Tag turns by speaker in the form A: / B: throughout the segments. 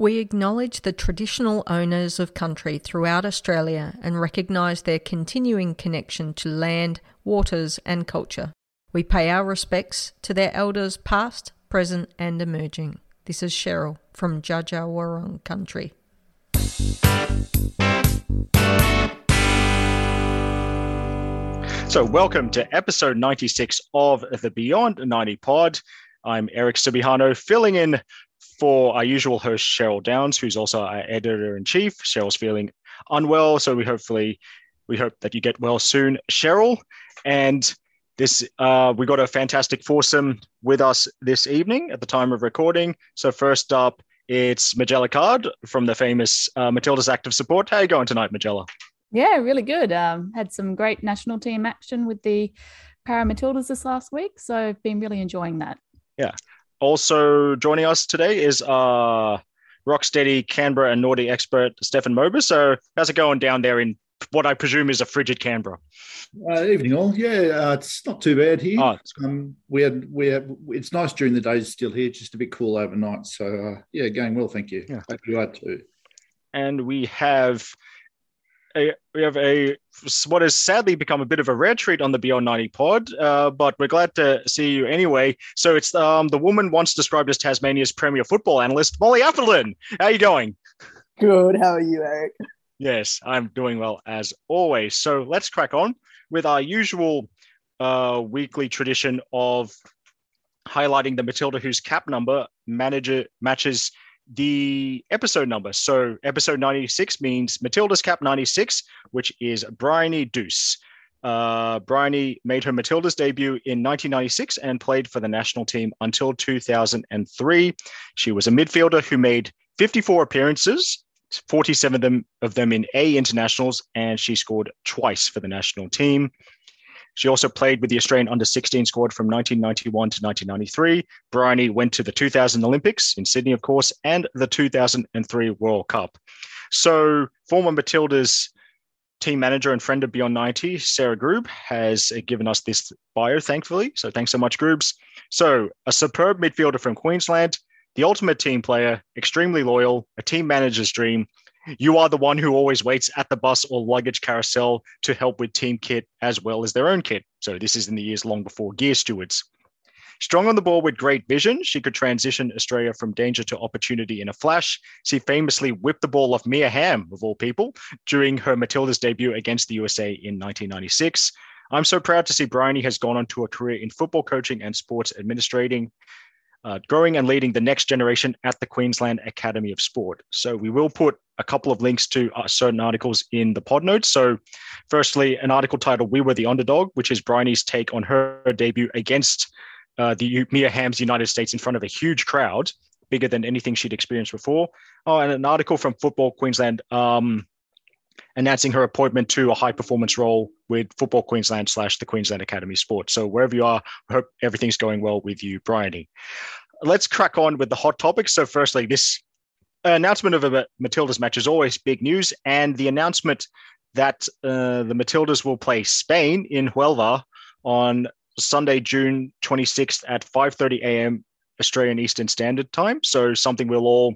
A: We acknowledge the traditional owners of country throughout Australia and recognise their continuing connection to land, waters, and culture. We pay our respects to their elders past, present, and emerging. This is Cheryl from Dja country.
B: So, welcome to episode 96 of the Beyond 90 pod. I'm Eric Subihano, filling in for our usual host, Cheryl Downs, who's also our editor in chief. Cheryl's feeling unwell, so we hopefully we hope that you get well soon, Cheryl. And this uh, we got a fantastic foursome with us this evening at the time of recording. So first up, it's Magella Card from the famous uh, Matilda's Active Support. How are you going tonight, Magella?
C: Yeah, really good. Um, had some great national team action with the Para Matildas this last week, so I've been really enjoying that.
B: Yeah. Also joining us today is uh, Rocksteady Canberra and Nordic expert Stefan Mobus. So how's it going down there in what I presume is a frigid Canberra?
D: Uh, evening all. Yeah, uh, it's not too bad here. Oh, um, we had we had, it's nice during the days still here, just a bit cool overnight. So uh, yeah, going well, thank you. Yeah. Hope you are too.
B: And we have a, we have a what has sadly become a bit of a rare treat on the Beyond 90 pod, uh, but we're glad to see you anyway. So it's um, the woman once described as Tasmania's premier football analyst, Molly Appleton. How are you going?
E: Good. How are you, Eric?
B: Yes, I'm doing well as always. So let's crack on with our usual uh, weekly tradition of highlighting the Matilda whose cap number manager matches the episode number. So episode 96 means Matilda's Cap 96, which is Bryony Duus. Uh, Bryony made her Matilda's debut in 1996 and played for the national team until 2003. She was a midfielder who made 54 appearances, 47 of them, of them in A internationals, and she scored twice for the national team. She also played with the Australian under 16 squad from 1991 to 1993. Bryony went to the 2000 Olympics in Sydney, of course, and the 2003 World Cup. So, former Matilda's team manager and friend of Beyond 90, Sarah Groob, has uh, given us this bio, thankfully. So, thanks so much, Groobs. So, a superb midfielder from Queensland, the ultimate team player, extremely loyal, a team manager's dream, you are the one who always waits at the bus or luggage carousel to help with team kit as well as their own kit. So this is in the years long before gear stewards. Strong on the ball with great vision, she could transition Australia from danger to opportunity in a flash. She famously whipped the ball off Mia Hamm, of all people, during her Matilda's debut against the USA in 1996. I'm so proud to see Bryony has gone on to a career in football coaching and sports administrating uh, growing and leading the next generation at the Queensland Academy of Sport. So we will put a couple of links to uh, certain articles in the pod notes. So, firstly, an article titled "We Were the Underdog," which is Bryony's take on her debut against uh, the Mia Hamm's United States in front of a huge crowd, bigger than anything she'd experienced before. Oh, and an article from Football Queensland. Um, announcing her appointment to a high performance role with Football Queensland slash the Queensland Academy Sport. So wherever you are, I hope everything's going well with you, Bryony. Let's crack on with the hot topics. So firstly, this announcement of a Matildas match is always big news, and the announcement that uh, the Matildas will play Spain in Huelva on Sunday, June 26th at 5:30 a.m. Australian Eastern Standard Time. So something we'll all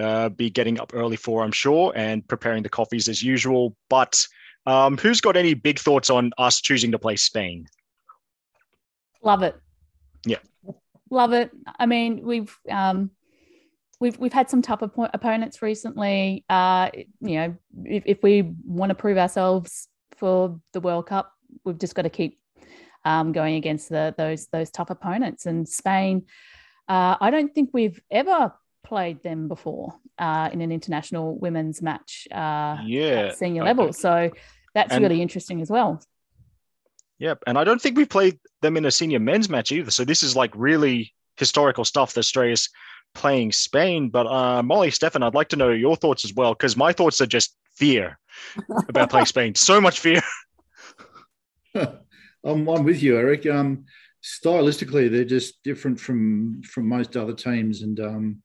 B: uh, be getting up early for, I'm sure, and preparing the coffees as usual. But um, who's got any big thoughts on us choosing to play Spain?
C: Love it.
B: Yeah,
C: love it. I mean, we've um, we've we've had some tough op- opponents recently. Uh, you know, if, if we want to prove ourselves for the World Cup, we've just got to keep um, going against the, those those tough opponents. And Spain, uh, I don't think we've ever played them before uh, in an international women's match uh,
B: yeah.
C: senior level. So that's and, really interesting as well.
B: Yep. And I don't think we played them in a senior men's match either. So this is like really historical stuff that Australia's playing Spain. But uh, Molly, Stefan, I'd like to know your thoughts as well, because my thoughts are just fear about playing Spain. So much fear.
D: I'm, I'm with you, Eric. Um, stylistically, they're just different from from most other teams, and um,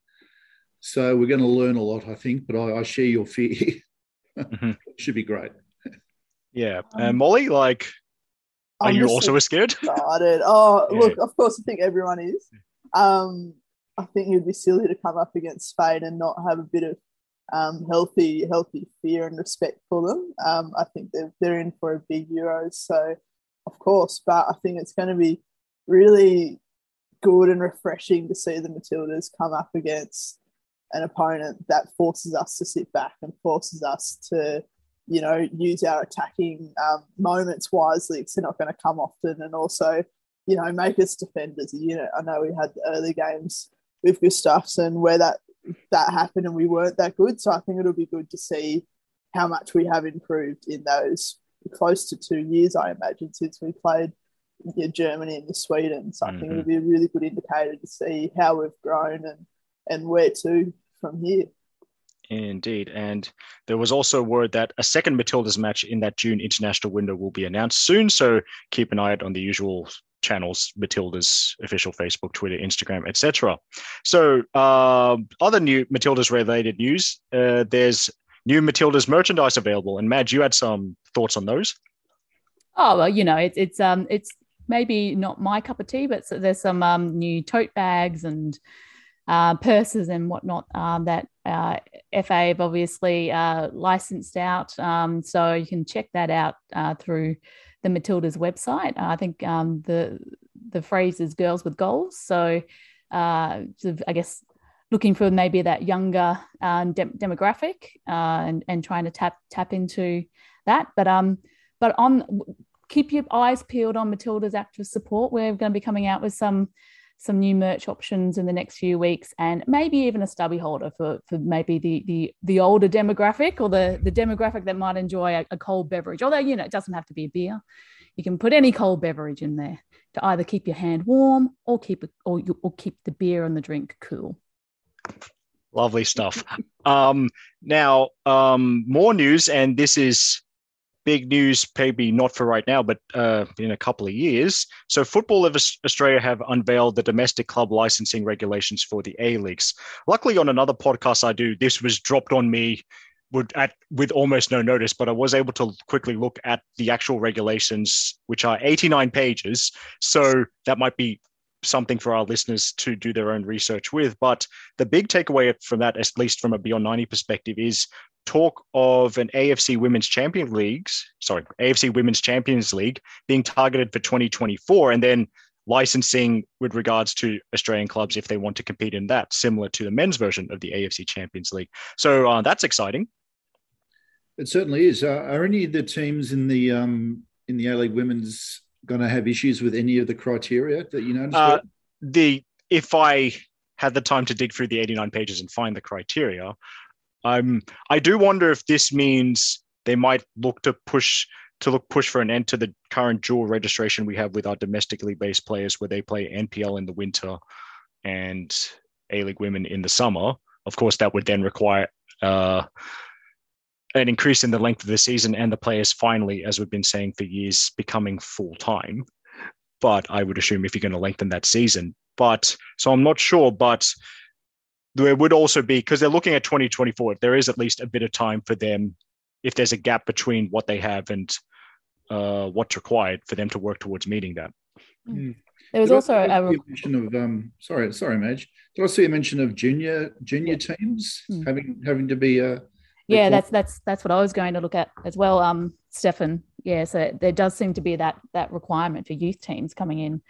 D: so we're going to learn a lot, I think. But I, I share your fear. mm-hmm. Should be great.
B: Yeah, and um, Molly, like, are I'm you also scared?
E: Started. Oh, yeah. look, of course, I think everyone is. Um, I think it'd be silly to come up against Spain and not have a bit of um, healthy, healthy fear and respect for them. Um, I think they're, they're in for a big Euros, so of course, but I think it's going to be really good and refreshing to see the Matildas come up against an opponent that forces us to sit back and forces us to, you know, use our attacking um, moments wisely because they're not going to come often, and also, you know, make us defend as a unit. I know we had early games with Gustavsson where that that happened and we weren't that good, so I think it'll be good to see how much we have improved in those close to two years, I imagine, since we played in Germany and Sweden. So. I think it'll mm-hmm. be a really good indicator to see how we've grown and, and where to from here.
B: Indeed. And there was also word that a second Matildas match in that June international window will be announced soon. So keep an eye out on the usual channels, Matilda's official Facebook, Twitter, Instagram, etc. So uh, other new Matilda's related news, uh, there's new Matilda's merchandise available. And Madge, you had some thoughts on those?
C: Oh well, you know, it's it's um it's maybe not my cup of tea, but there's some um, new tote bags and uh, purses and whatnot um, that uh, FA have obviously uh, licensed out. Um, so you can check that out uh, through the Matilda's website. I think um, the the phrase is "girls with goals." So uh, I guess looking for maybe that younger uh, de- demographic and and trying to tap tap into that. But um, but on keep your eyes peeled on Matilda's active support. We're going to be coming out with some some new merch options in the next few weeks and maybe even a stubby holder for, for maybe the, the the older demographic or the, the demographic that might enjoy a, a cold beverage. Although, you know, it doesn't have to be a beer. You can put any cold beverage in there to either keep your hand warm or keep it or, you, or keep the beer and the drink cool.
B: Lovely stuff. um, now, um, more news, and this is big news, maybe not for right now, but uh, in a couple of years. So, Football of Australia have unveiled the domestic club licensing regulations for the A leagues. Luckily, on another podcast I do, this was dropped on me would at with almost no notice, but I was able to quickly look at the actual regulations, which are 89 pages. So that might be something for our listeners to do their own research with. But the big takeaway from that, at least from a Beyond 90 perspective, is talk of an AFC Women's Champions Leagues, sorry, AFC Women's Champions League being targeted for 2024, and then licensing with regards to Australian clubs if they want to compete in that, similar to the men's version of the AFC Champions League. So uh, that's exciting.
D: It certainly is. Uh, are any of the teams in the um, in the A League Women's going to have issues with any of the criteria that you know? Uh,
B: the if I had the time to dig through the 89 pages and find the criteria, um, I do wonder if this means they might look to push to look push for an end to the current dual registration we have with our domestically based players, where they play NPL in the winter and A League Women in the summer. Of course, that would then require uh, an increase in the length of the season and the players finally, as we've been saying for years, becoming full time. But I would assume if you're going to lengthen that season, but so I'm not sure, but there would also be because they're looking at 2024 if there is at least a bit of time for them if there's a gap between what they have and uh, what's required for them to work towards meeting that
C: mm. there was did also a, a
D: mention of um, sorry sorry Madge did I see a mention of junior junior teams mm. having having to be uh,
C: yeah that's that's that's what I was going to look at as well um Stefan yeah so there does seem to be that that requirement for youth teams coming in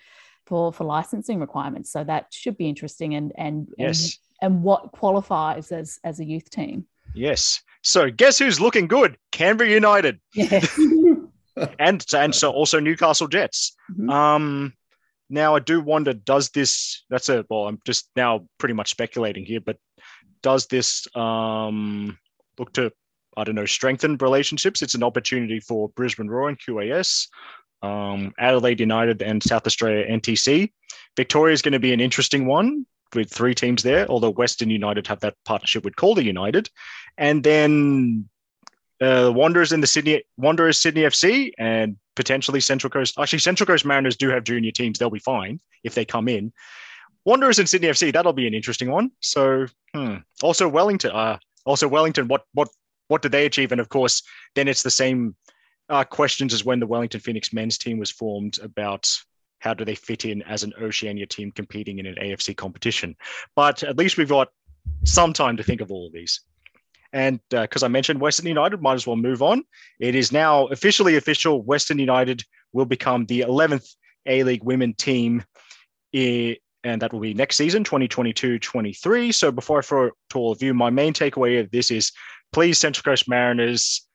C: for for licensing requirements so that should be interesting and and,
B: yes
C: and what qualifies as as a youth team.
B: Yes. So guess who's looking good? Canberra United.
C: Yes.
B: and and so also Newcastle Jets. Mm-hmm. Um now I do wonder does this that's a well I'm just now pretty much speculating here but does this um look to I don't know strengthen relationships it's an opportunity for Brisbane Roar and QAS um, Adelaide United and South Australia NTC Victoria is going to be an interesting one with three teams there, although Western United have that partnership with Calder United. And then uh, Wanderers in the Sydney Wanderers Sydney FC and potentially Central Coast. Actually, Central Coast Mariners do have junior teams. They'll be fine if they come in. Wanderers and Sydney FC. That'll be an interesting one. So hmm. also Wellington. Uh, also Wellington. What what what did they achieve? And of course, then it's the same uh, questions as when the Wellington Phoenix men's team was formed about how do they fit in as an Oceania team competing in an AFC competition? But at least we've got some time to think of all of these. And because uh, I mentioned Western United, might as well move on. It is now officially official. Western United will become the 11th A League women team, in, and that will be next season, 2022 23. So before I throw it to all of you, my main takeaway of this is please, Central Coast Mariners,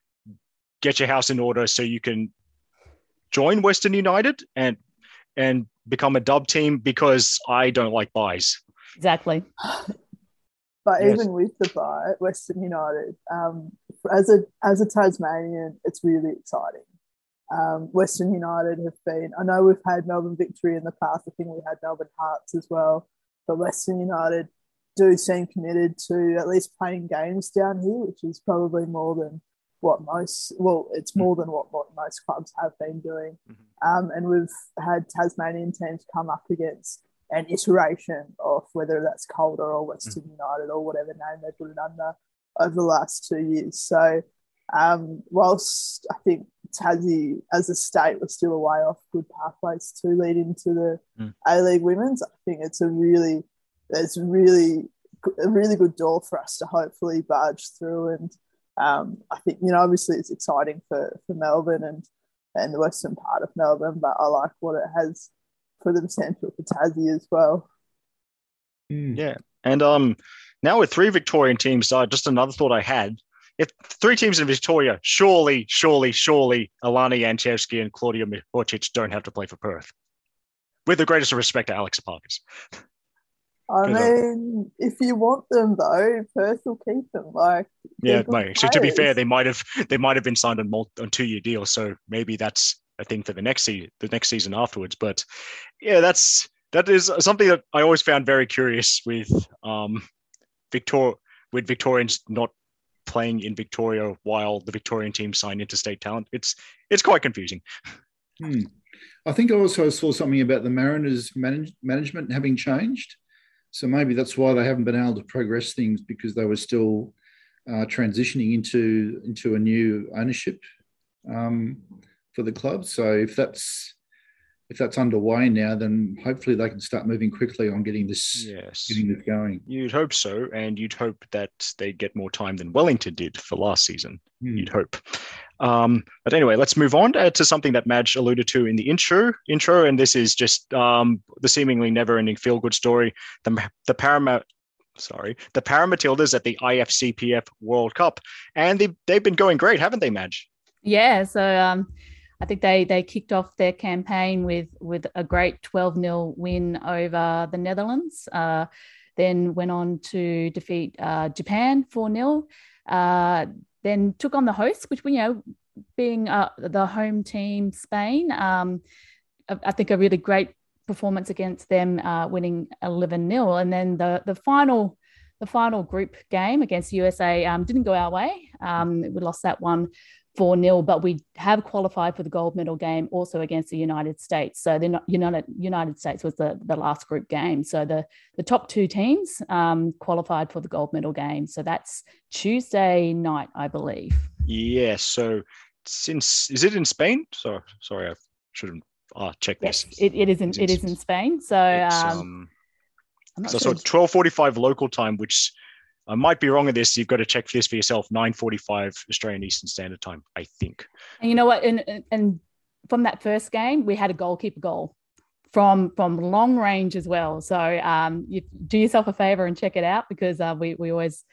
B: get your house in order so you can join Western United and and become a dub team because I don't like byes.
C: Exactly.
E: But yes. even with the bye, Western United, um, as a as a Tasmanian, it's really exciting. Um, Western United have been. I know we've had Melbourne Victory in the past. I think we had Melbourne Hearts as well. But Western United do seem committed to at least playing games down here, which is probably more than what most. Well, it's more than what, what most clubs have been doing. Mm-hmm. Um, and we've had Tasmanian teams come up against an iteration of whether that's Calder or Western mm. United or whatever name they put it under over the last two years. So, um, whilst I think Tassie as a state was still a way off good pathways to lead into the mm. A League Women's, I think it's a really, it's really a really good door for us to hopefully barge through. And um, I think, you know, obviously it's exciting for, for Melbourne and, and the western part of Melbourne, but I like what it has for the potential for Tassie as well.
B: Mm. Yeah, and um, now with three Victorian teams, uh, just another thought I had. If three teams in Victoria, surely, surely, surely Alana Jancevski and Claudia Mihocic don't have to play for Perth. With the greatest respect to Alex Epakis.
E: I mean, if you want them though, Perth will keep them. Like,
B: yeah, mate. So to be fair, they might have they might have been signed on, multi, on two year deals, so maybe that's a thing for the next season, the next season afterwards. But yeah, that's that is something that I always found very curious with um, Victor with Victorians not playing in Victoria while the Victorian team signed interstate talent. It's it's quite confusing.
D: Hmm. I think I also saw something about the Mariners manage, management having changed. So maybe that's why they haven't been able to progress things because they were still uh, transitioning into into a new ownership. Um, for the club. So if that's if that's underway now, then hopefully they can start moving quickly on getting this yes. getting this going.
B: You'd hope so, and you'd hope that they get more time than Wellington did for last season. Mm. You'd hope. Um, but anyway, let's move on uh, to something that Madge alluded to in the intro. Intro, and this is just um, the seemingly never-ending feel-good story. The the Paramount sorry, the Paramatildas at the IFCPF World Cup. And they've, they've been going great, haven't they, Madge?
C: Yeah. So um, I think they they kicked off their campaign with with a great 12 0 win over the Netherlands. Uh, then went on to defeat uh, Japan 4 0. Uh, then took on the hosts, which we you know being uh, the home team Spain. Um, I, I, think a really great performance against them, uh, winning 11 0. And then the the final the final group game against USA um, didn't go our way. Um, we lost that one 4 0, but we have qualified for the gold medal game also against the United States. So the United, United States was the, the last group game. So the, the top two teams um, qualified for the gold medal game. So that's Tuesday night, I believe.
B: Yeah. So since is it in Spain? So sorry, I shouldn't uh, check yes,
C: this. It, it is in it is in Spain. So um,
B: um, so, sure. so twelve forty five local time, which I might be wrong in this. You've got to check this for yourself. 9:45 Australian Eastern Standard Time, I think.
C: And you know what? And and from that first game, we had a goalkeeper goal from from long range as well. So um, you do yourself a favor and check it out because uh, we we always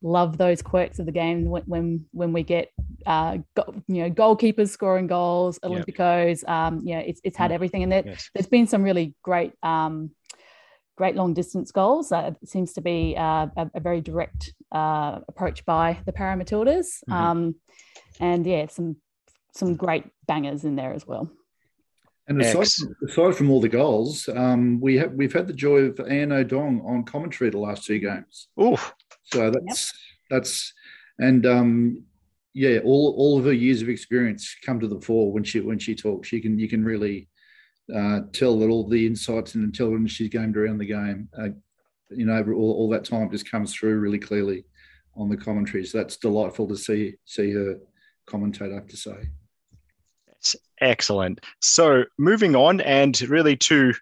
C: love those quirks of the game when when, when we get uh, go, you know goalkeepers scoring goals, Olympicos. Yep. Um, you know, it's it's had mm. everything, and there, yes. there's been some really great. Um, great long distance goals. Uh, it seems to be uh, a, a, very direct uh, approach by the Paramatildas. Mm-hmm. Um, and yeah, some some great bangers in there as well.
D: And aside from, aside from all the goals, um, we have we've had the joy of Anne O'Dong on commentary the last two games.
B: Oh,
D: so that's yep. that's and um, yeah, all all of her years of experience come to the fore when she when she talks. You can you can really uh, tell that all the insights and intelligence she's gained around the game, uh, you know, all, all that time just comes through really clearly on the commentaries. That's delightful to see see her commentate. I have to say.
B: That's excellent. So moving on, and really to,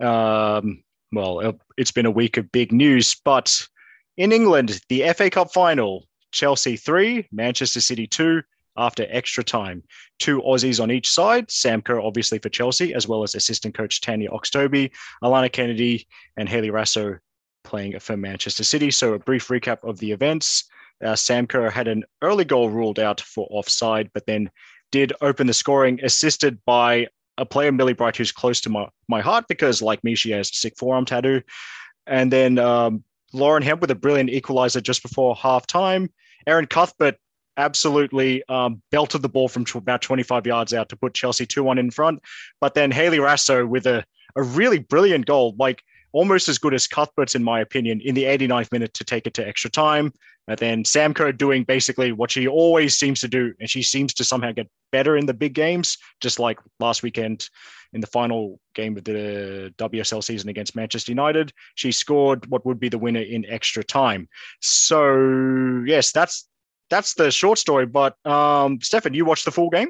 B: um, well, it's been a week of big news, but in England, the FA Cup final, Chelsea three, Manchester City two, after extra time. Two Aussies on each side, Sam Kerr obviously for Chelsea, as well as assistant coach Tanya Oxtoby, Alanna Kennedy, and Hayley Raso playing for Manchester City. So a brief recap of the events. Uh, Sam Kerr had an early goal ruled out for offside, but then did open the scoring, assisted by a player, Millie Bright, who's close to my, my heart because, like me, she has a sick forearm tattoo. And then um, Lauren Hemp with a brilliant equalizer just before half time. Erin Cuthbert absolutely um, belted the ball from about 25 yards out to put Chelsea 2 1 in front. But then Hayley Raso with a, a really brilliant goal, like almost as good as Cuthbert's, in my opinion, in the 89th minute to take it to extra time. And then Sam Kerr doing basically what she always seems to do, and she seems to somehow get better in the big games, just like last weekend in the final game of the WSL season against Manchester United. She scored what would be the winner in extra time. So yes, that's that's the short story. But um, Stefan, you watched the full game?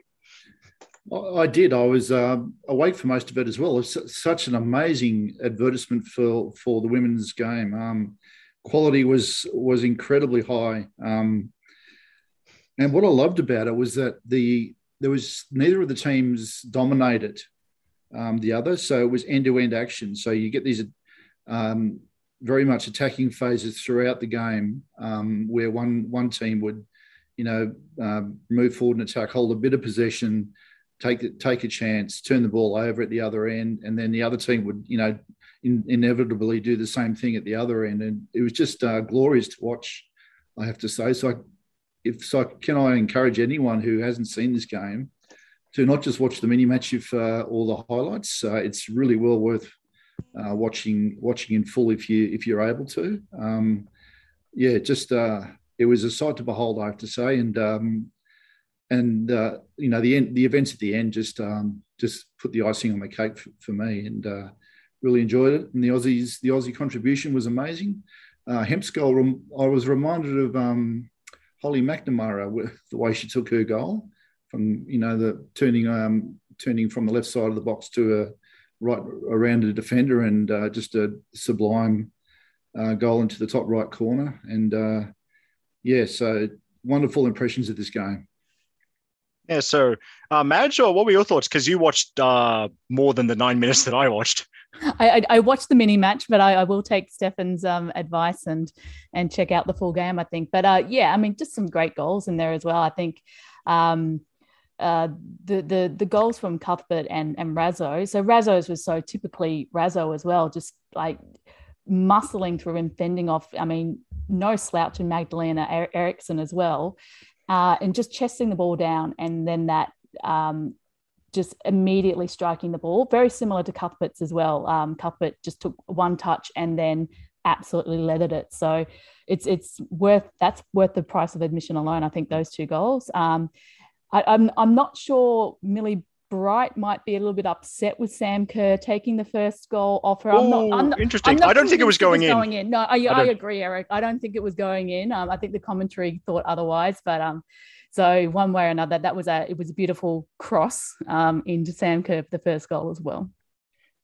D: I did. I was um, awake for most of it as well. It's such an amazing advertisement for for the women's game. Um, quality was was incredibly high. Um, and what I loved about it was that the there was neither of the teams dominated um, the other, so it was end to end action. So you get these um, very much attacking phases throughout the game, um, where one one team would, you know, um, move forward and attack, hold a bit of possession, take take a chance, turn the ball over at the other end, and then the other team would, you know, in, inevitably do the same thing at the other end. And it was just uh, glorious to watch, I have to say. So, I, if so, can I encourage anyone who hasn't seen this game to not just watch the mini match if uh, all the highlights. Uh, it's really well worth uh, watching watching in full if you if you're able to. Um, yeah, just uh, it was a sight to behold, I have to say, and um, and uh, you know the end, the events at the end just um, just put the icing on the cake for, for me, and uh, really enjoyed it. And the Aussies, the Aussie contribution was amazing. Uh, Hemp's goal, I was reminded of um, Holly McNamara with the way she took her goal from you know the turning um, turning from the left side of the box to a right around a defender and uh, just a sublime uh, goal into the top right corner. And uh, yeah, so wonderful impressions of this game.
B: Yeah. So, uh, Madge, or what were your thoughts? Because you watched uh, more than the nine minutes that I watched.
C: I, I, I watched the mini match, but I, I will take Stefan's um, advice and and check out the full game. I think, but uh, yeah, I mean, just some great goals in there as well. I think um, uh, the the the goals from Cuthbert and and Raso. So Raso's was so typically Raso as well, just like muscling through and fending off. I mean, no slouch in Magdalena er- Eriksson as well, uh, and just chesting the ball down, and then that um, just immediately striking the ball. Very similar to Cuthbert's as well. Um, Cuthbert just took one touch and then absolutely leathered it. So it's it's worth that's worth the price of admission alone. I think those two goals. Um, I, I'm I'm not sure Millie Bright might be a little bit upset with Sam Kerr taking the first goal off her. I'm not, I'm not
B: interesting. I'm not I don't think it was going,
C: it
B: was
C: going in. in. No, I, I, I, agree, Eric. I don't think it was going in. Um, I think the commentary thought otherwise, but um, so one way or another, that was a it was a beautiful cross um, into Sam Kerr for the first goal as well.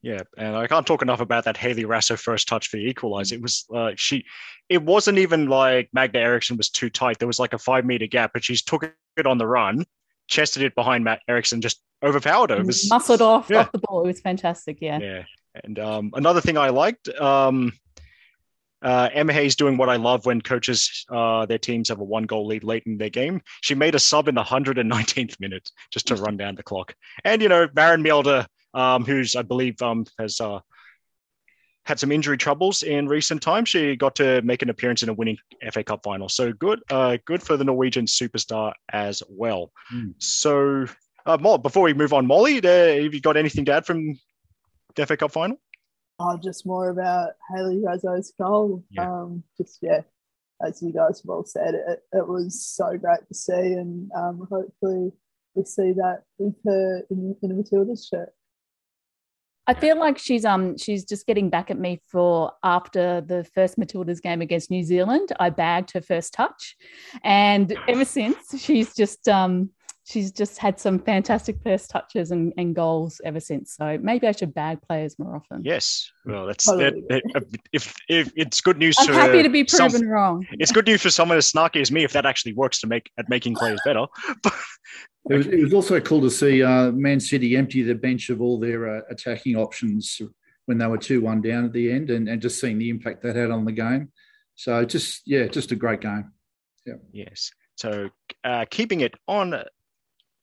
B: Yeah, and I can't talk enough about that Hayley Raso first touch for the equalizer. It was uh, she, it wasn't even like Magda Eriksson was too tight. There was like a five meter gap, but she's took it on the run, chested it behind Matt Eriksson, just overpowered her. It was
C: muscled off yeah. off the ball. It was fantastic. Yeah.
B: Yeah, and um, another thing I liked, um, uh, Emma Hayes doing what I love when coaches, uh, their teams have a one goal lead late in their game. She made a sub in the 119th minute just to run down the clock. And, you know, Maren Mjelde, um, who's, I believe, um, has uh, had some injury troubles in recent times. She got to make an appearance in a winning FA Cup final. So good, uh, good for the Norwegian superstar as well. Mm. So, uh, before we move on, Molly, uh, have you got anything to add from the FA Cup final?
E: Oh, just more about Hayley Raso's goal. Yeah. Um, just yeah, as you guys have all said, it, it was so great to see, and um, hopefully we see that with her in, in Matilda's shirt.
C: I feel like she's um she's just getting back at me for after the first Matilda's game against New Zealand. I bagged her first touch, and ever since she's just um she's just had some fantastic first touches and, and goals ever since. So maybe I should bag players more often.
B: Yes, well, that's that, if if it's good news.
C: I'm happy to be proven some, wrong.
B: It's good news for someone as snarky as me if that actually works to make at making players better.
D: it, was, it was also cool to see uh, Man City empty the bench of all their uh, attacking options when they were two one down at the end, and, and just seeing the impact that had on the game. So just yeah, just a great game. Yeah.
B: Yes. So uh, keeping it on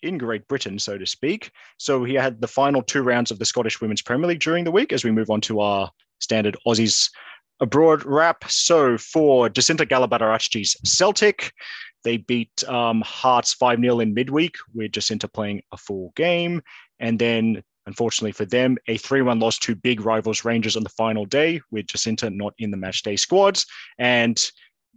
B: in Great Britain, so to speak. So he had the final two rounds of the Scottish Women's Premier League during the week as we move on to our standard Aussies abroad wrap. So for Jacynta Galabadaarachchi's Celtic, they beat um, Hearts 5 0 in midweek, with Jacynta playing a full game. And then, unfortunately for them, a 3 1 loss to big rivals Rangers on the final day, with Jacynta not in the matchday squads. And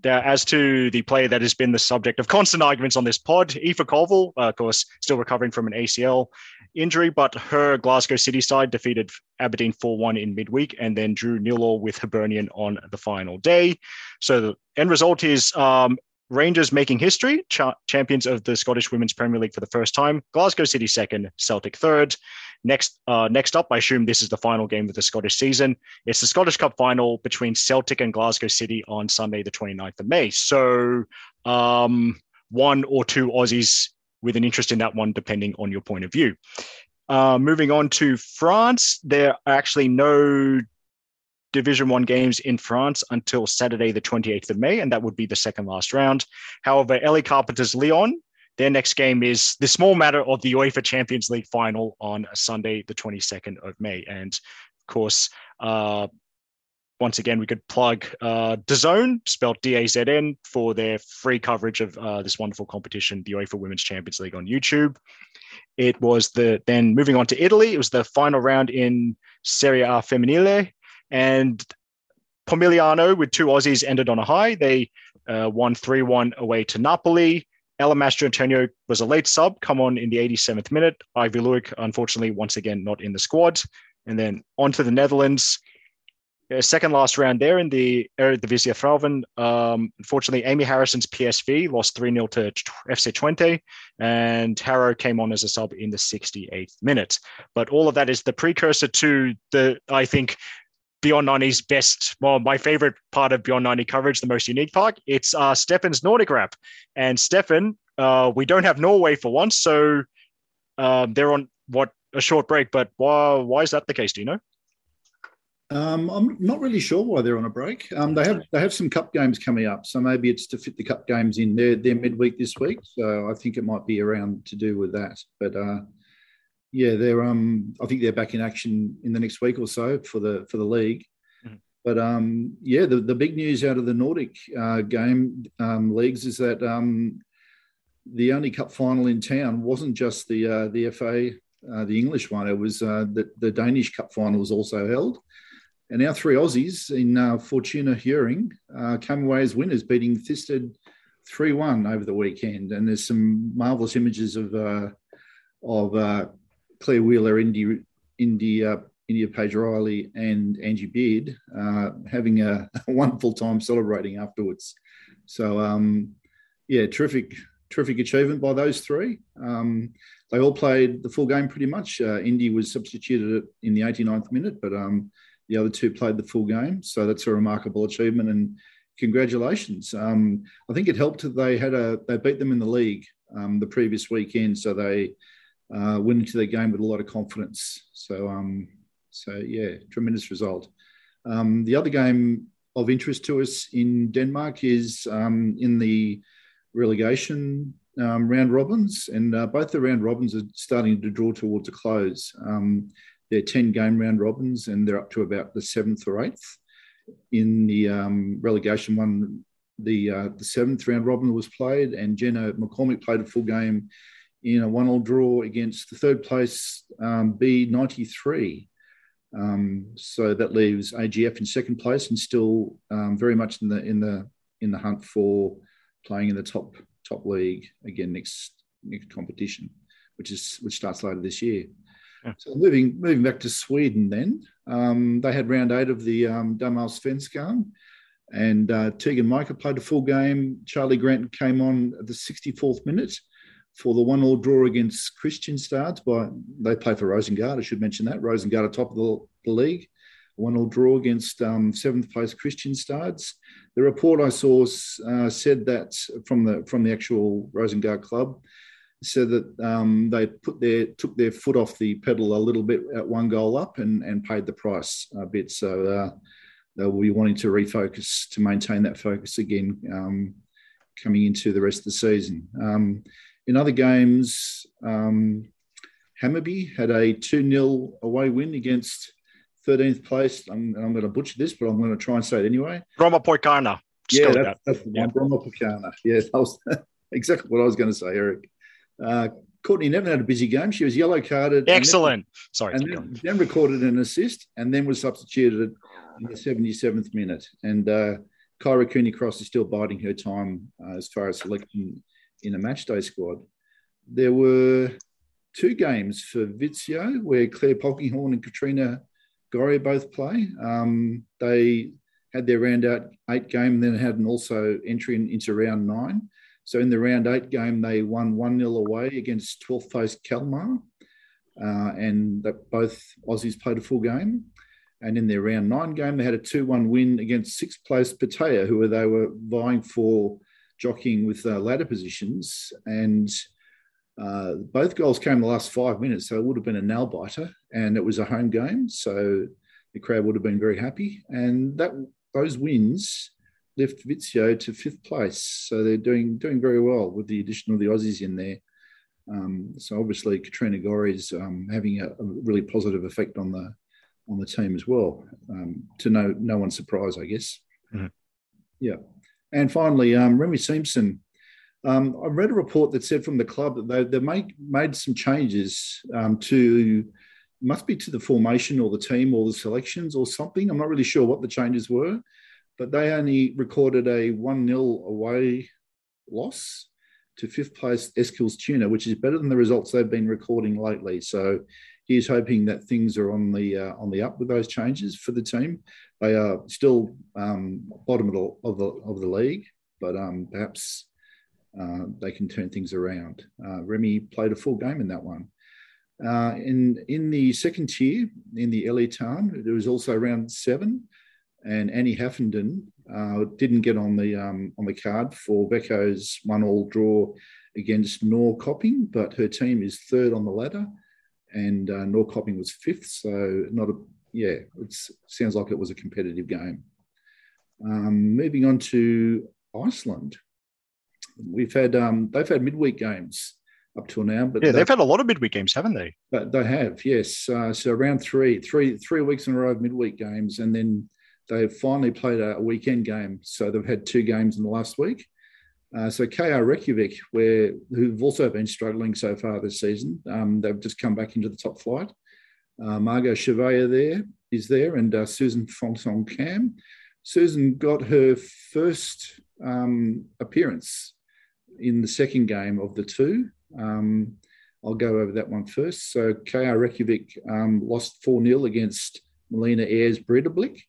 B: as to the player that has been the subject of constant arguments on this pod, Aoife Colvill, uh, of course, still recovering from an ACL injury, but her Glasgow City side defeated Aberdeen 4 1 in midweek and then drew nil all with Hibernian on the final day. So the end result is um, Rangers making history, cha- champions of the Scottish Women's Premier League for the first time. Glasgow City second, Celtic third. Next, uh, next up, I assume this is the final game of the Scottish season. It's the Scottish Cup final between Celtic and Glasgow City on Sunday, the 29th of May. So, um, one or two Aussies with an interest in that one, depending on your point of view. Uh, moving on to France, there are actually no Division One games in France until Saturday, the 28th of May, and that would be the second last round. However, Ellie Carpenter's Lyon, their next game is the small matter of the UEFA Champions League final on Sunday, the 22nd of May. And of course, uh, once again, we could plug uh, DAZN, spelled D-A-Z-N, for their free coverage of uh, this wonderful competition, the UEFA Women's Champions League on YouTube. It was the then moving on to Italy. It was the final round in Serie A Femminile, and Pomigliano with two Aussies ended on a high. They uh, won 3 1 away to Napoli. Ella Mastrantonio was a late sub, come on in the 87th minute. Ivy Luik, unfortunately, once again, not in the squad. And then on to the Netherlands. Uh, second last round there in the Eredivisie Vrouwen. Um, unfortunately, Amy Harrison's PSV lost 3 0 to FC Twente, and Harrow came on as a sub in the 68th minute. But all of that is the precursor to the, I think, Beyond 90's best, well, my favorite part of Beyond 90 coverage, the most unique part. It's uh, Stefan's Nordic wrap. And Stefan, uh, we don't have Norway for once, so um, they're on what a short break. But why, why is that the case? Do you know?
D: Um, I'm not really sure why they're on a break. Um, they have they have some cup games coming up, so maybe it's to fit the cup games in. They're, they're midweek this week, so I think it might be around to do with that. But uh, yeah, they're um, I think they're back in action in the next week or so for the for the league. Mm-hmm. But um, yeah, the, the big news out of the Nordic uh, game um, leagues is that um, the only cup final in town wasn't just the uh, the FA, uh, the English one. It was uh, the the Danish cup final was also held, and our three Aussies in uh, Fortuna Hjørring uh, came away as winners, beating Thisted three one over the weekend. And there's some marvelous images of uh, of Claire Wheeler, Indy, Indy, uh, Indiah-Paige Riley, and Angie Beard uh, having a, a, wonderful time celebrating afterwards. So, um, yeah, terrific, terrific achievement by those three. Um, they all played the full game pretty much. Uh, Indy was substituted in the 89th minute, but um, the other two played the full game. So that's a remarkable achievement and congratulations. Um, I think it helped that they had a they beat them in the league um, the previous weekend, so they uh, went into the game with a lot of confidence. So, um, so yeah, tremendous result. Um, the other game of interest to us in Denmark is um, in the relegation um, round robins, and uh, both the round robins are starting to draw towards a close. Um, they're 10 game round robins, and they're up to about the seventh or eighth. In the um, relegation one, the uh, the seventh round robin was played, and Jenna McCormick played a full game in a one-all draw against the third place um, B93. Um, so that leaves AGF in second place and still um, very much in the in the in the hunt for playing in the top top league again next next competition, which is which starts later this year. Yeah. So moving moving back to Sweden, then um, they had round eight of the um, Damallsvenskan, and uh, Teagan Micah played a full game. Charlie Grant came on at the 64th minute for the one all draw against Kristianstad. By they play for Rosengard. I should mention that Rosengard are top of the, the league. One all draw against um, seventh place Kristianstad. The report I saw uh, said that from the from the actual Rosengard club said that um, they put their took their foot off the pedal a little bit at one goal up and and paid the price a bit. So uh, they will be wanting to refocus to maintain that focus again um, coming into the rest of the season. Um, in other games, um, Hammarby had a 2 0 away win against 13th place. I'm, I'm, going to butcher this, but I'm going to try and say it anyway.
B: Broma Poikana.
D: Yeah, that's, that's the one. Broma Poikana. Yeah, that was exactly what I was going to say, Eric. Uh, Courtney Nevin had a busy game. She was yellow carded.
B: Excellent.
D: And
B: then, Sorry.
D: And then, then, recorded an assist and then was substituted in the 77th minute. And uh, Kyra Cooney Cross is still biding her time uh, as far as selecting in a matchday squad. There were two games for Vittsjö where Clare Polkinghorne and Katrina Gorry both play. Um, they had their round out eight game and then had an also entry in, into round nine. So in the round eight game, they won 1 0 away against 12th place Kalmar. Uh, and that both Aussies played a full game. And in their round nine game, they had a 2 1 win against sixth place Patea, who they were vying for jockeying with uh, ladder positions. And uh, both goals came in the last five minutes, so it would have been a nail biter. And it was a home game. So the crowd would have been very happy. And that those wins lift Vittsjö to fifth place. So they're doing doing very well with the addition of the Aussies in there. Um, so obviously Katrina Gorry is um, having a, a, really positive effect on the on the team as well. Um, to no no one's surprise, I guess. Mm-hmm. Yeah, and finally, um, Remy Siemsen. Um, I read a report that said from the club that they they made made some changes um, to must be to the formation or the team or the selections or something. I'm not really sure what the changes were but they only recorded a 1 0 away loss to fifth place Eskilstuna, which is better than the results they've been recording lately. So he's hoping that things are on the uh, on the up with those changes for the team. They are still um, bottom of the, of the league, but um, perhaps uh, they can turn things around. Uh, Remy played a full game in that one. Uh, in in the second tier, in the Elitettan, there was also round seven and Annie Haffenden uh, didn't get on the um, on the card for Becco's one all draw against Norrköping, but her team is third on the ladder, and uh, Norrköping was fifth. So not a yeah, it sounds like it was a competitive game. Um, moving on to Iceland, we've had um, they've had midweek games up till now, but
B: yeah, they've had a lot of midweek games, haven't they?
D: But they have, yes. Uh, so around three, three, three weeks in a row of midweek games, and then they've finally played a, weekend game. So they've had two games in the last week. Uh, so KR Reykjavik, where who've also been struggling so far this season, um, they've just come back into the top flight. Uh, Margot Chevalier there is there, and uh, Susan Fonson Cam. Susan got her first um, appearance in the second game of the two. Um, I'll go over that one first. So KR Reykjavik um, lost 4 0 against Melina Ayres Breidablik.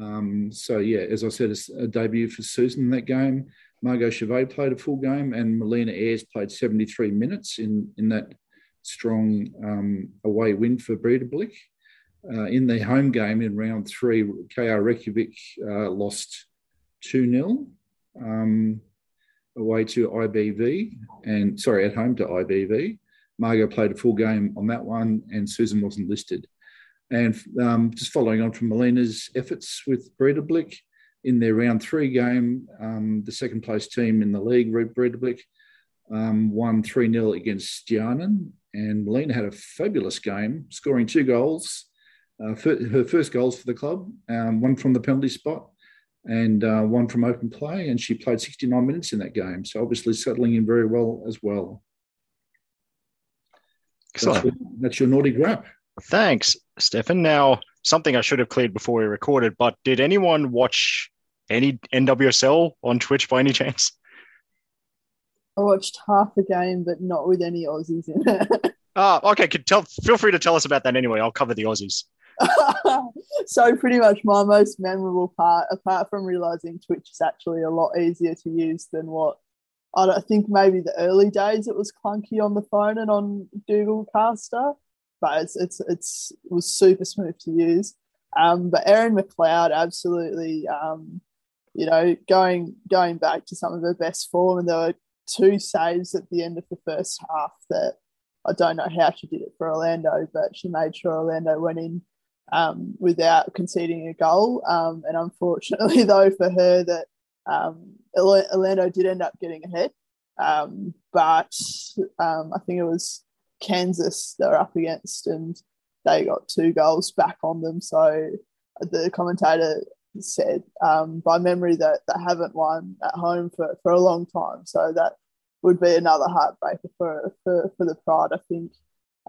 D: Um, so yeah, as I said, it's a debut for Susan in that game. Margot Chevet played a full game, and Melina Ayres played 73 minutes in in that strong um, away win for Breidablik. Uh, in the home game in round three, KR Reykjavik uh, lost 2 0 um, away to IBV, and sorry, at home to IBV. Margot played a full game on that one, and Susan wasn't listed. And um, just following on from Melina's efforts with Breidablik in their round three game, um, the second place team in the league, Breidablik, um, won 3 0 against Stjarnan. And Melina had a fabulous game, scoring two goals. Uh, her first goals for the club, um, one from the penalty spot and uh, one from open play. And she played 69 minutes in that game. So obviously settling in very well as well.
B: Excellent.
D: That's, that's your Nordic wrap.
B: Thanks, Stefan. Now, something I should have cleared before we recorded, but did anyone watch any NWSL on Twitch by any chance?
E: I watched half a game, but not with any Aussies in it.
B: Ah, okay. Could tell. Feel free to tell us about that anyway. I'll cover the Aussies.
E: so pretty much my most memorable part, apart from realizing Twitch is actually a lot easier to use than what I don't think maybe the early days it was clunky on the phone and on Google Caster, but it's it's it's it was super smooth to use. Um, but Erin McLeod absolutely, um, you know, going going back to some of her best form, and there were two saves at the end of the first half that I don't know how she did it for Orlando, but she made sure Orlando went in um, without conceding a goal. Um, and unfortunately, though, for her, that um, Orlando did end up getting ahead. Um, but um, I think it was Kansas they were up against, and they got two goals back on them. So the commentator said um, by memory that they haven't won at home for, for a long time. So that would be another heartbreaker for, for, for the Pride, I think,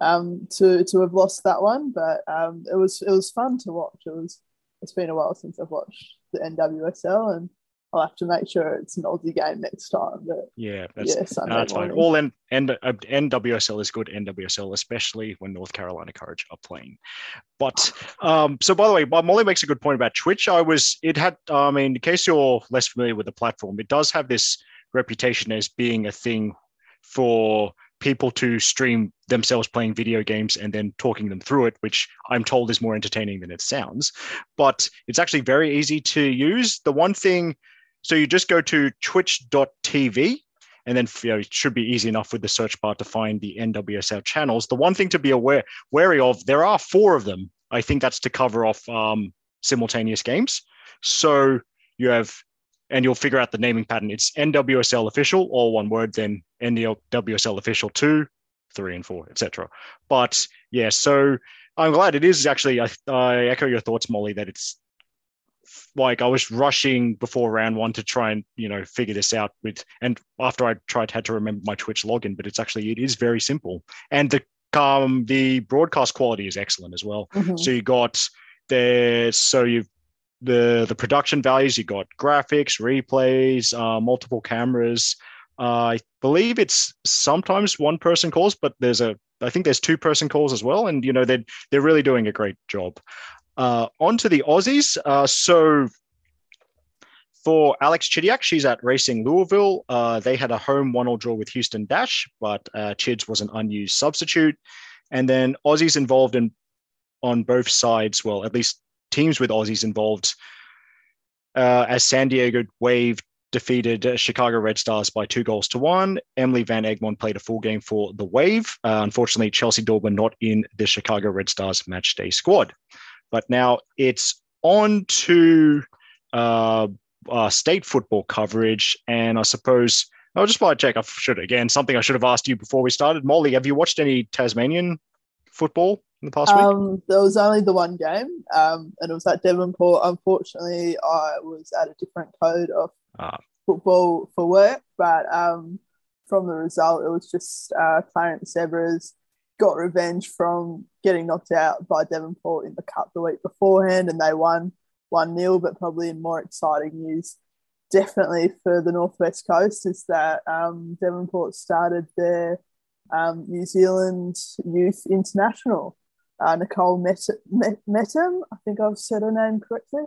E: um, to, to have lost that one. But um, it was it was fun to watch. It was it's been a while since I've watched the NWSL, and I'll have to make sure it's an Aussie game next time. But
B: yeah, that's, yeah, that's fine. All N, N, uh, NWSL is good. NWSL, especially when North Carolina Courage are playing. But um, so by the way, Molly makes a good point about Twitch. I was it had. I mean, in case you're less familiar with the platform, it does have this reputation as being a thing for people to stream themselves playing video games and then talking them through it, which I'm told is more entertaining than it sounds. But it's actually very easy to use. The one thing so you just go to twitch.tv and then you know, it should be easy enough with the search bar to find the NWSL channels. The one thing to be aware wary of, there are four of them. I think that's to cover off um, simultaneous games. So you have, and you'll figure out the naming pattern. It's NWSL official, all one word, then NWSL official two, three, and four, etc. But yeah, so I'm glad it is actually. I, I echo your thoughts, Molly, that it's like I was rushing before round one to try and you know figure this out with, and after I tried had to remember my Twitch login, but it's actually it is very simple, and the um the broadcast quality is excellent as well. Mm-hmm. So you got the so you've the the production values you got graphics replays uh, multiple cameras uh, i believe it's sometimes one person calls but there's a i think there's two person calls as well and you know they're they're really doing a great job uh, on to the Aussies. Uh, so for Alex Chidiac, she's at Racing Louisville. Uh, they had a home one-all draw with Houston Dash, but uh, Chids was an unused substitute. And then Aussies involved in on both sides. Well, at least teams with Aussies involved, uh, as San Diego Wave defeated uh, Chicago Red Stars by two goals to one. Emily Van Egmond played a full game for the Wave. Uh, unfortunately, Chelsea Dawber not in the Chicago Red Stars matchday squad. But now it's on to uh, uh, state football coverage. And I suppose I'll just want to check. I should, again, something I should have asked you before we started. Molly, have you watched any Tasmanian football in the past um,
E: week? There was only the one game, um, and it was at Devonport. Unfortunately, I was at a different code of ah. football for work, but um, from the result, it was just uh, Clarence Zebras got revenge from getting knocked out by Devonport in the cup the week beforehand, and they won one 0 But probably in more exciting news, definitely for the northwest coast, is that um, Devonport started their um, New Zealand Youth International. Uh, Nicole Metem, I think I've said her name correctly.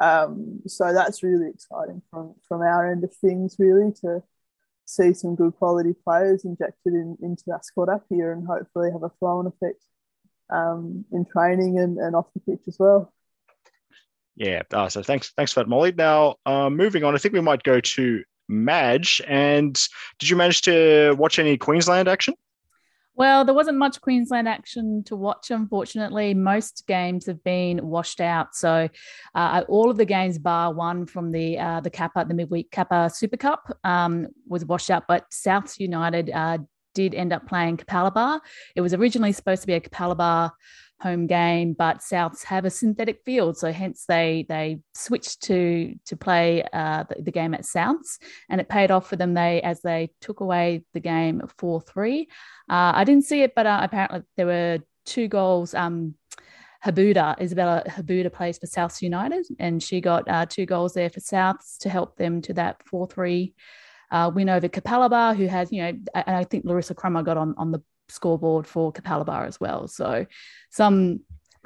E: Um, so that's really exciting from from our end of things, really to see some good quality players injected in, into that squad up here and hopefully have a flow on effect um, in training and, and off the pitch as well.
B: Yeah, uh, so thanks, thanks for that, Molly. Now, uh, moving on, I think we might go to Madge. And did you manage to watch any Queensland action?
C: Well, there wasn't much Queensland action to watch, unfortunately. Most games have been washed out. So, uh, all of the games, bar one from the uh, the Kappa, the midweek Kappa Super Cup, um, was washed out. But Souths United uh, did end up playing Capalaba. It was originally supposed to be a Capalaba home game, but Souths have a synthetic field, so hence they they switched to to play uh, the, the, game at Souths, and it paid off for them. They as they took away the game four three. Uh, I didn't see it, but uh, apparently there were two goals. Um, Habuda, Isabella Habuda plays for Souths United, and she got uh, two goals there for Souths to help them to that four three. Uh, win over Capalaba, who has, you know, and I think Larissa Crummer got on, on the scoreboard for Capalaba as well. So some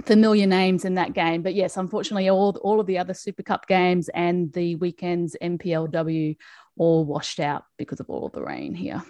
C: familiar names in that game. But yes, unfortunately, all all of the other Super Cup games and the weekend's NPLW all washed out because of all the rain here.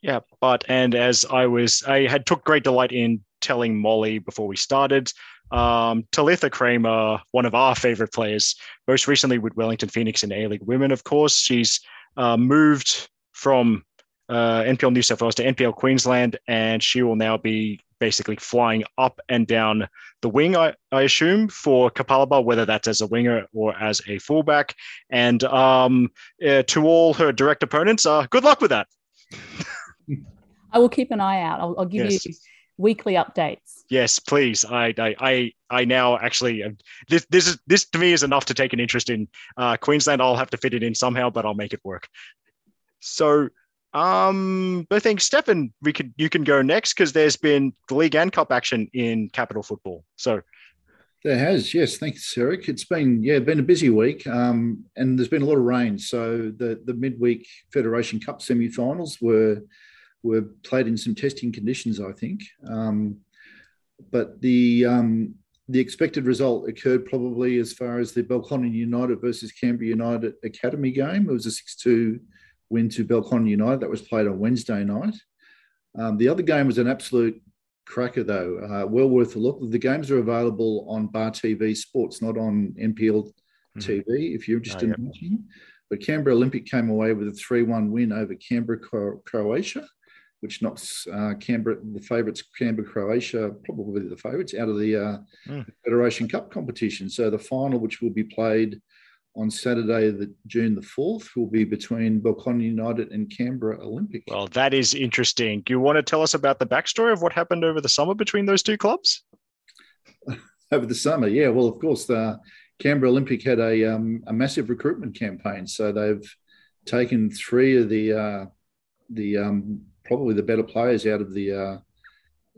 B: Yeah, but and as I was, I had took great delight in telling Molly before we started. Um, Talitha Kramer, one of our favorite players, most recently with Wellington Phoenix in A League Women, of course. She's uh, moved from uh, NPL New South Wales to NPL Queensland, and she will now be basically flying up and down the wing, I, I assume, for Capalaba, whether that's as a winger or as a fullback. And um, uh, to all her direct opponents, uh, good luck with that.
C: I will keep an eye out. I'll, I'll give yes. you weekly updates.
B: Yes, please. I I I, I now actually this this is this to me is enough to take an interest in uh, Queensland. I'll have to fit it in somehow, but I'll make it work. So um, I think Stefan, we could you can go next because there's been the league and cup action in capital football. So
D: there has, yes. Thanks, Eric. It's been yeah, been a busy week, um, and there's been a lot of rain. So the the midweek Federation Cup semi-finals were were played in some testing conditions, I think. Um, but the um, the expected result occurred probably as far as the Belconnen United versus Canberra United Academy game. It was a 6 2 win to Belconnen United. That was played on Wednesday night. Um, the other game was an absolute cracker, though. Uh, well worth a look. The games are available on Bar TV Sports, not on NPL mm-hmm. TV, if you're interested oh, in watching. But Canberra Olympic came away with a 3 1 win over Canberra, Croatia which knocks uh, Canberra, the favourites, Canberra, Croatia, probably the favourites, out of the uh, mm. Federation Cup competition. So the final, which will be played on Saturday, the June the 4th, will be between Belconnen United and Canberra Olympic.
B: Well, that is interesting. Do you want to tell us about the backstory of what happened over the summer between those two clubs?
D: over the summer, yeah. Well, of course, the Canberra Olympic had a, um, a massive recruitment campaign. So they've taken three of the uh, the um, probably the better players out of the uh,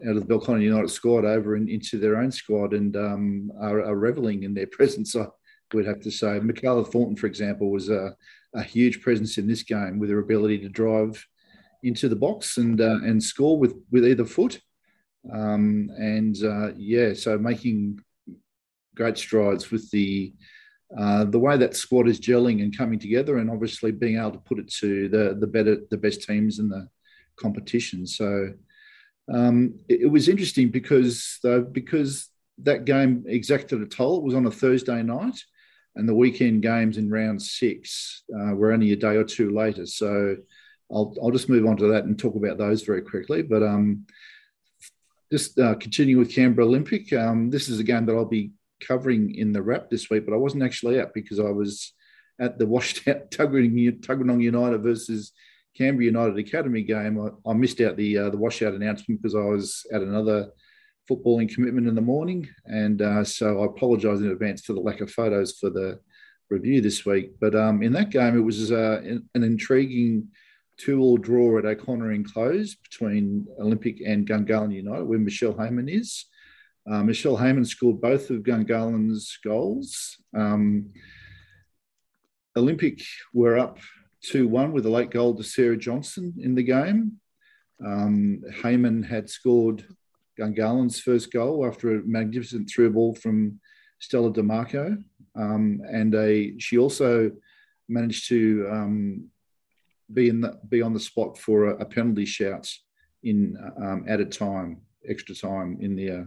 D: out of the Belconnen United squad over in, into their own squad and um, are, are, reveling in their presence. I would have to say, Michaela Thornton, for example, was a, a, huge presence in this game with her ability to drive into the box and uh, and score with with either foot. Um, and uh, yeah, so making great strides with the uh, the way that squad is gelling and coming together, and obviously being able to put it to the the better the best teams in the competition. So um, it, it, was interesting because though because that game exacted a toll. It was on a Thursday night, and the weekend games in round six uh, were only a day or two later. So I'll I'll just move on to that and talk about those very quickly. But um, just uh, continuing with Canberra Olympic, um, this is a game that I'll be covering in the wrap this week, but I wasn't actually out because I was at the washed out Tuggeranong United versus Canberra United Academy game, I, I missed out the uh, the washout announcement because I was at another footballing commitment in the morning, and uh, so I apologise in advance for the lack of photos for the review this week. But um, in that game, it was uh, an intriguing two-all draw at O'Connor Enclose between Olympic and Gungahlin United, where Michelle Heyman is. Uh, Michelle Heyman scored both of Gungahlin's goals. Um, Olympic were up 2 1 with a late goal to Sarah Johnson in the game. Um, Heyman had scored Gungahlin's first goal after a magnificent through ball from Stella DeMarco. Um, and a, she also managed to um, be in the, be on the spot for a, a penalty shout in um, added time, extra time in the uh,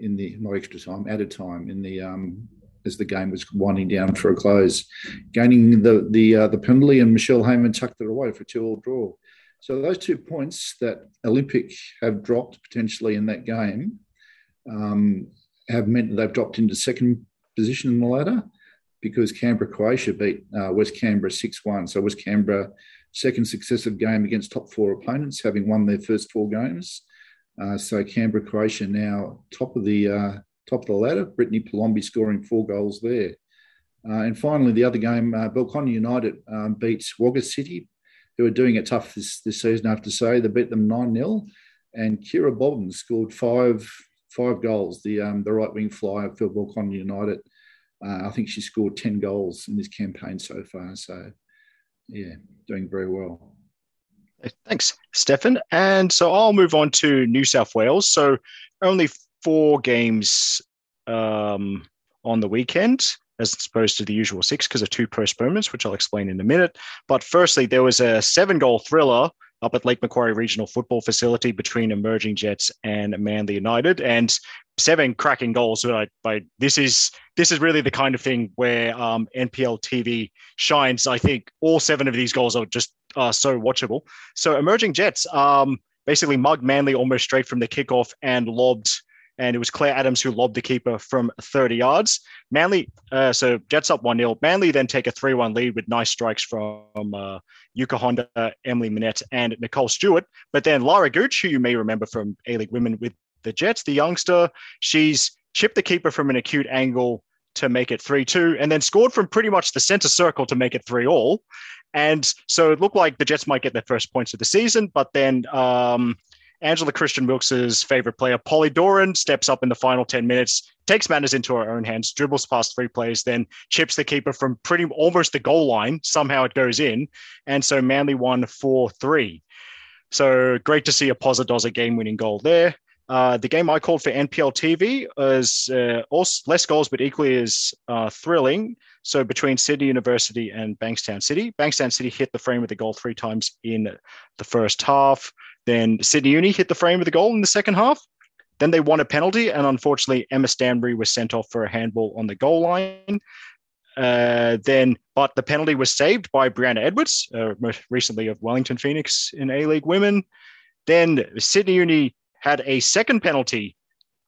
D: in the not extra time, added time in the um, as the game was winding down for a close, gaining the the uh, the penalty, and Michelle Heyman tucked it away for a two-all draw. So those two points that Olympic have dropped potentially in that game um, have meant that they've dropped into second position in the ladder because Canberra Croatia beat uh, West Canberra 6-1. So West Canberra second successive game against top four opponents, having won their first four games. Uh, so Canberra Croatia now top of the uh, top of the ladder. Brittany Palombi scoring four goals there. Uh, and finally, the other game, uh, Belconnen United um, beats Wagga City, who are doing it tough this, this season, I have to say. They beat them 9 0. And Kira Bobbin scored five five goals, the um, the right wing flyer for Belconnen United. Uh, I think she scored 10 goals in this campaign so far. So, yeah, doing very well.
B: Thanks, Stefan. And so I'll move on to New South Wales. So only four games um, on the weekend. as opposed to the usual six because of two postponements, which I'll explain in a minute. But firstly, there was a seven goal thriller up at Lake Macquarie Regional Football Facility between Emerging Jets and Manly United, and seven cracking goals. By, by this is this is really the kind of thing where um, NPL TV shines. I think all seven of these goals are just uh, so watchable. So Emerging Jets um, basically mugged Manly almost straight from the kickoff and lobbed and it was Claire Adams who lobbed the keeper from 30 yards. Manly, uh, so Jets up 1 0. Manly then take a 3 1 lead with nice strikes from uh, Yuka Honda, Emily Minette, and Nicole Stewart. But then Lara Gooch, who you may remember from A League Women with the Jets, the youngster, she's chipped the keeper from an acute angle to make it 3 2, and then scored from pretty much the center circle to make it 3 all. And so it looked like the Jets might get their first points of the season, but then um, Angela Christian Wilkes' favorite player, Polly Doran, steps up in the final 10 minutes, takes matters into her own hands, dribbles past three players, then chips the keeper from pretty almost the goal line. Somehow it goes in. And so Manly won 4 3. So great to see a Posidoza game winning goal there. Uh, the game I called for NPL TV is uh, also less goals, but equally as uh, thrilling. So between Sydney University and Bankstown City, Bankstown City hit the frame with the goal three times in the first half. Then Sydney Uni hit the frame with a goal in the second half. Then they won a penalty, and unfortunately, Emma Stanbury was sent off for a handball on the goal line. Uh, then, but the penalty was saved by Brianna Edwards, uh, most recently of Wellington Phoenix in A League Women. Then Sydney Uni had a second penalty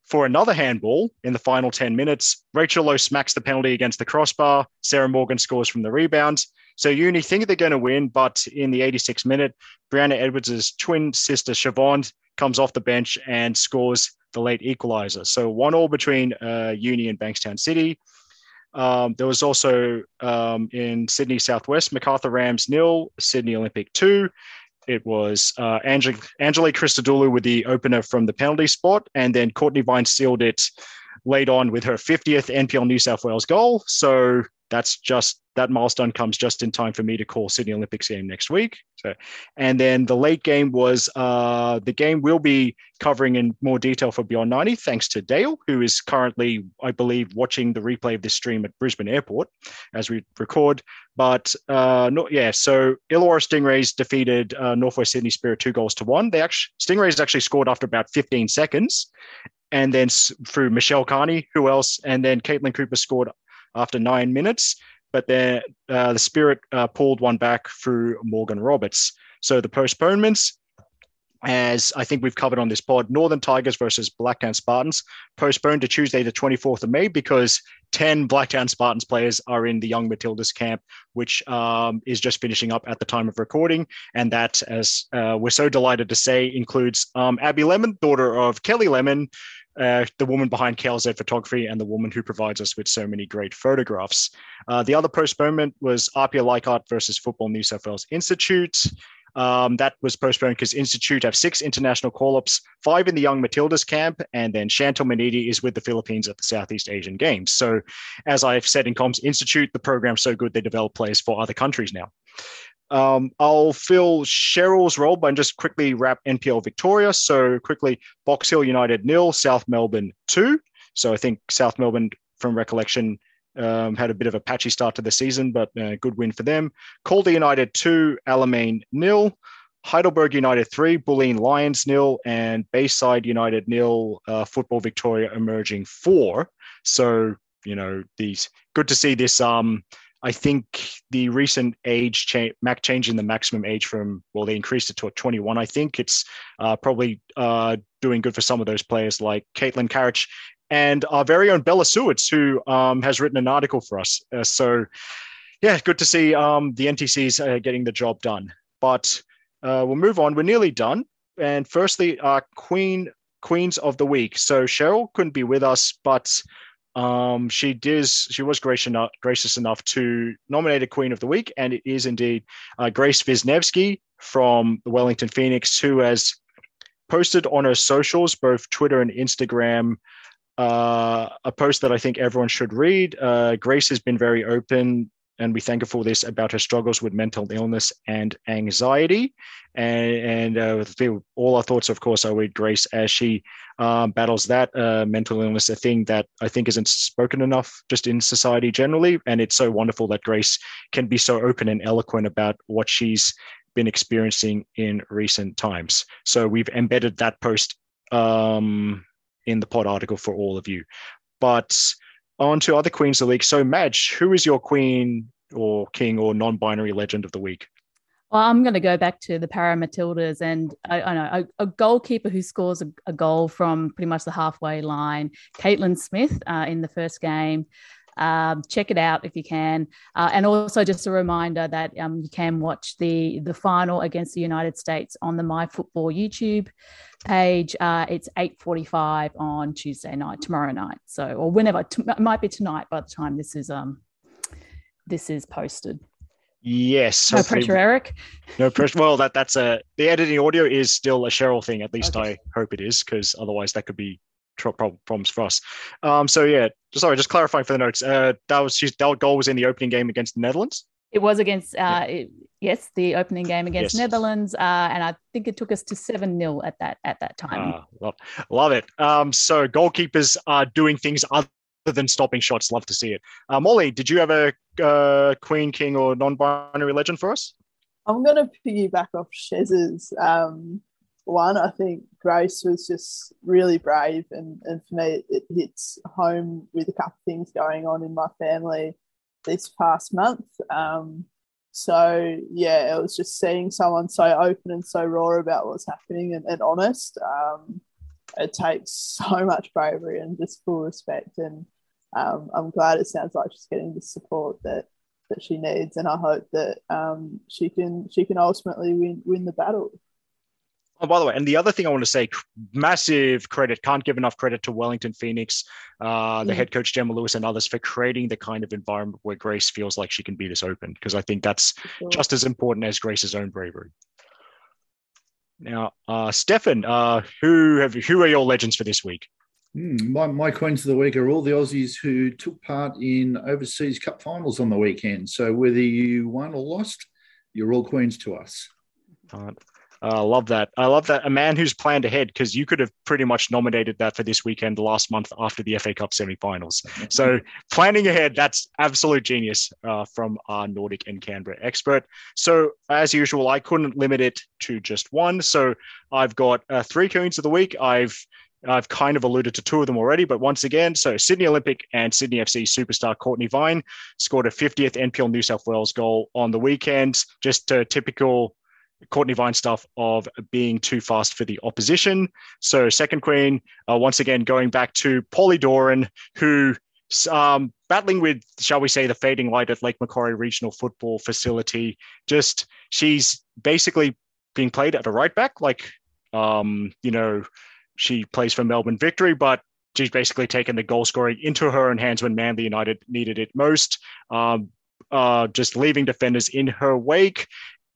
B: for another handball in the final 10 minutes. Rachel Lowe smacks the penalty against the crossbar. Sarah Morgan scores from the rebound. So Uni think they're going to win, but in the 86th minute, Brianna Edwards' twin sister Siobhan comes off the bench and scores the late equalizer. So one all between uh, Uni and Bankstown City. Um, there was also um, in Sydney Southwest, Macarthur Rams nil, Sydney Olympic two. It was uh, Angel- Angelique Christodoulou with the opener from the penalty spot, and then Cortnee Vine sealed it late on with her 50th NPL New South Wales goal. So that's just that milestone comes just in time for me to call Sydney Olympics game next week. So, and then the late game was uh, the game we'll be covering in more detail for Beyond 90, thanks to Dale, who is currently, I believe, watching the replay of this stream at Brisbane Airport as we record. But uh, no, yeah, so Illawarra Stingrays defeated uh, Northwest Sydney Spirit two goals to one. They actually Stingrays actually scored after about 15 seconds, and then through Michelle Carney, who else? And then Caitlin Cooper scored after nine minutes, but then uh, the Spirit uh, pulled one back through Morgan Roberts. So the postponements, as I think we've covered on this pod, Northern Tigers versus Blacktown Spartans postponed to Tuesday, the 24th of May, because 10 Blacktown Spartans players are in the Young Matildas camp, which um, is just finishing up at the time of recording. And that, as uh, we're so delighted to say, includes um, Abby Lemon, daughter of Kelly Lemon, uh, the woman behind KLZ Photography and the woman who provides us with so many great photographs. Uh, the other postponement was Apia Leichhardt versus Football New South Wales Institute. Um, that was postponed because Institute have six international call-ups, five in the Young Matildas camp, and then Chantal Manidi is with the Philippines at the Southeast Asian Games. So, as I've said in Comms Institute, the program's so good they develop players for other countries now. Um, I'll fill Cheryl's role by just quickly wrap NPL Victoria. So quickly, Box Hill United nil, South Melbourne two. So I think South Melbourne, from recollection, um, had a bit of a patchy start to the season, but uh, good win for them. Calder United two, Alamein nil. Heidelberg United three, Bulleen Lions nil, and Bayside United nil. Uh, Football Victoria emerging four. So you know these good to see this um I think the recent age change, Mac changing the maximum age from well, they increased it to 21. I think it's uh, probably uh, doing good for some of those players like Caitlin Carriage and our very own Bella Sewitz, who um, has written an article for us. Uh, so, yeah, good to see um, the NTCs uh, getting the job done. But uh, we'll move on. We're nearly done. And firstly, our Queen Queens of the Week. So Cheryl couldn't be with us, but um, she did. She was gracious enough, gracious enough to nominate a Queen of the Week, and it is indeed uh, Grace Wisnewski from the Wellington Phoenix, who has posted on her socials, both Twitter and Instagram, uh, a post that I think everyone should read. Uh, Grace has been very open and we thank her for this about her struggles with mental illness and anxiety. And, and uh, all our thoughts, of course, are with Grace as she um, battles that uh, mental illness, a thing that I think isn't spoken enough just in society generally. And it's so wonderful that Grace can be so open and eloquent about what she's been experiencing in recent times. So we've embedded that post um, in the pod article for all of you. But on to other queens of the week. So, Madge, who is your queen or king or non-binary legend of the week?
C: Well, I'm going to go back to the Para Matildas, and I, I know a, a, goalkeeper who scores a, a, goal from pretty much the halfway line, Caitlin Smith, uh, in the first game. Um, check it out if you can, uh, and also just a reminder that um, you can watch the the final against the United States on the My Football YouTube page. Uh, it's eight forty five on Tuesday night, tomorrow night. So, or whenever t- it might be tonight by the time this is um this is posted.
B: Yes.
C: No pressure, Eric.
B: No pressure. Well, that that's a the editing audio is still a Cheryl thing. At least okay. I hope it is, because otherwise that could be problems for us. Um, so yeah, sorry, just clarifying for the notes. Uh, that was she's that goal was in the opening game against the Netherlands.
C: It was against uh, yeah. it, yes, the opening game against yes. Netherlands, uh, and I think it took us to seven 0 at that at that time.
B: Uh, love, love it. Um, so goalkeepers are doing things other than stopping shots. Love to see it. Uh, Molly, did you have a uh, queen, king, or non-binary legend for us?
E: I'm going to piggyback off Shez's um, one, I think Grace was just really brave, and, and for me, it hits home with a couple things going on in my family this past month. Um, so yeah, it was just seeing someone so open and so raw about what's happening and, and honest. Um, it takes so much bravery and just full respect, and um, I'm glad it sounds like she's getting the support that that she needs, and I hope that um, she can she can ultimately win win the battle.
B: Oh, by the way, and the other thing I want to say, massive credit, can't give enough credit to Wellington Phoenix, uh, the mm. head coach Gemma Lewis and others for creating the kind of environment where Grace feels like she can be this open, because I think that's sure. just as important as Grace's own bravery. Now, uh, Stefan, uh, who have who are your legends for this week?
D: Mm, my, my queens of the week are all the Aussies who took part in overseas cup finals on the weekend. So whether you won or lost, you're all queens to us.
B: Uh, I uh, love that. I love that. A man who's planned ahead because you could have pretty much nominated that for this weekend last month after the FA Cup semi-finals. So planning ahead, that's absolute genius uh, from our Nordic and Canberra expert. So as usual, I couldn't limit it to just one. So I've got uh, three queens of the week. I've I've kind of alluded to two of them already, but once again, so Sydney Olympic and Sydney FC superstar Cortnee Vine scored a 50th NPL New South Wales goal on the weekend. Just a typical Cortnee Vine stuff of being too fast for the opposition. So second queen, uh, once again going back to Polly Doran, who um, battling with, shall we say, the fading light at Lake Macquarie Regional Football Facility. Just she's basically being played at a right back, like um, you know, she plays for Melbourne Victory, but she's basically taken the goal scoring into her own hands when Manly United needed it most. Um, uh, just leaving defenders in her wake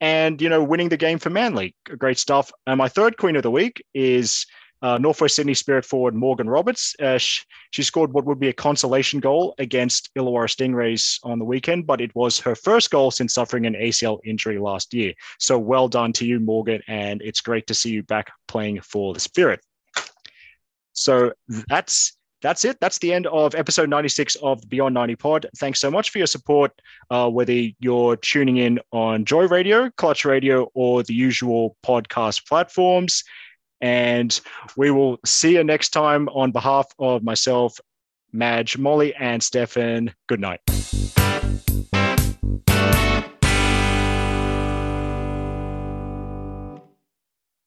B: and you know winning the game for Manly. Great stuff. And my third queen of the week is uh, Northwest Sydney Spirit forward Morgan Roberts. Uh, she, she, scored what would be a consolation goal against Illawarra Stingrays on the weekend, but it was her first goal since suffering an ACL injury last year. So well done to you, Morgan, and it's great to see you back playing for the Spirit. So that's that's it. That's the end of episode 96 of Beyond 90 pod. Thanks so much for your support, uh, whether you're tuning in on Joy Radio, Clutch Radio, or the usual podcast platforms. And we will see you next time on behalf of myself, Madge, Molly, and Stefan. Good night.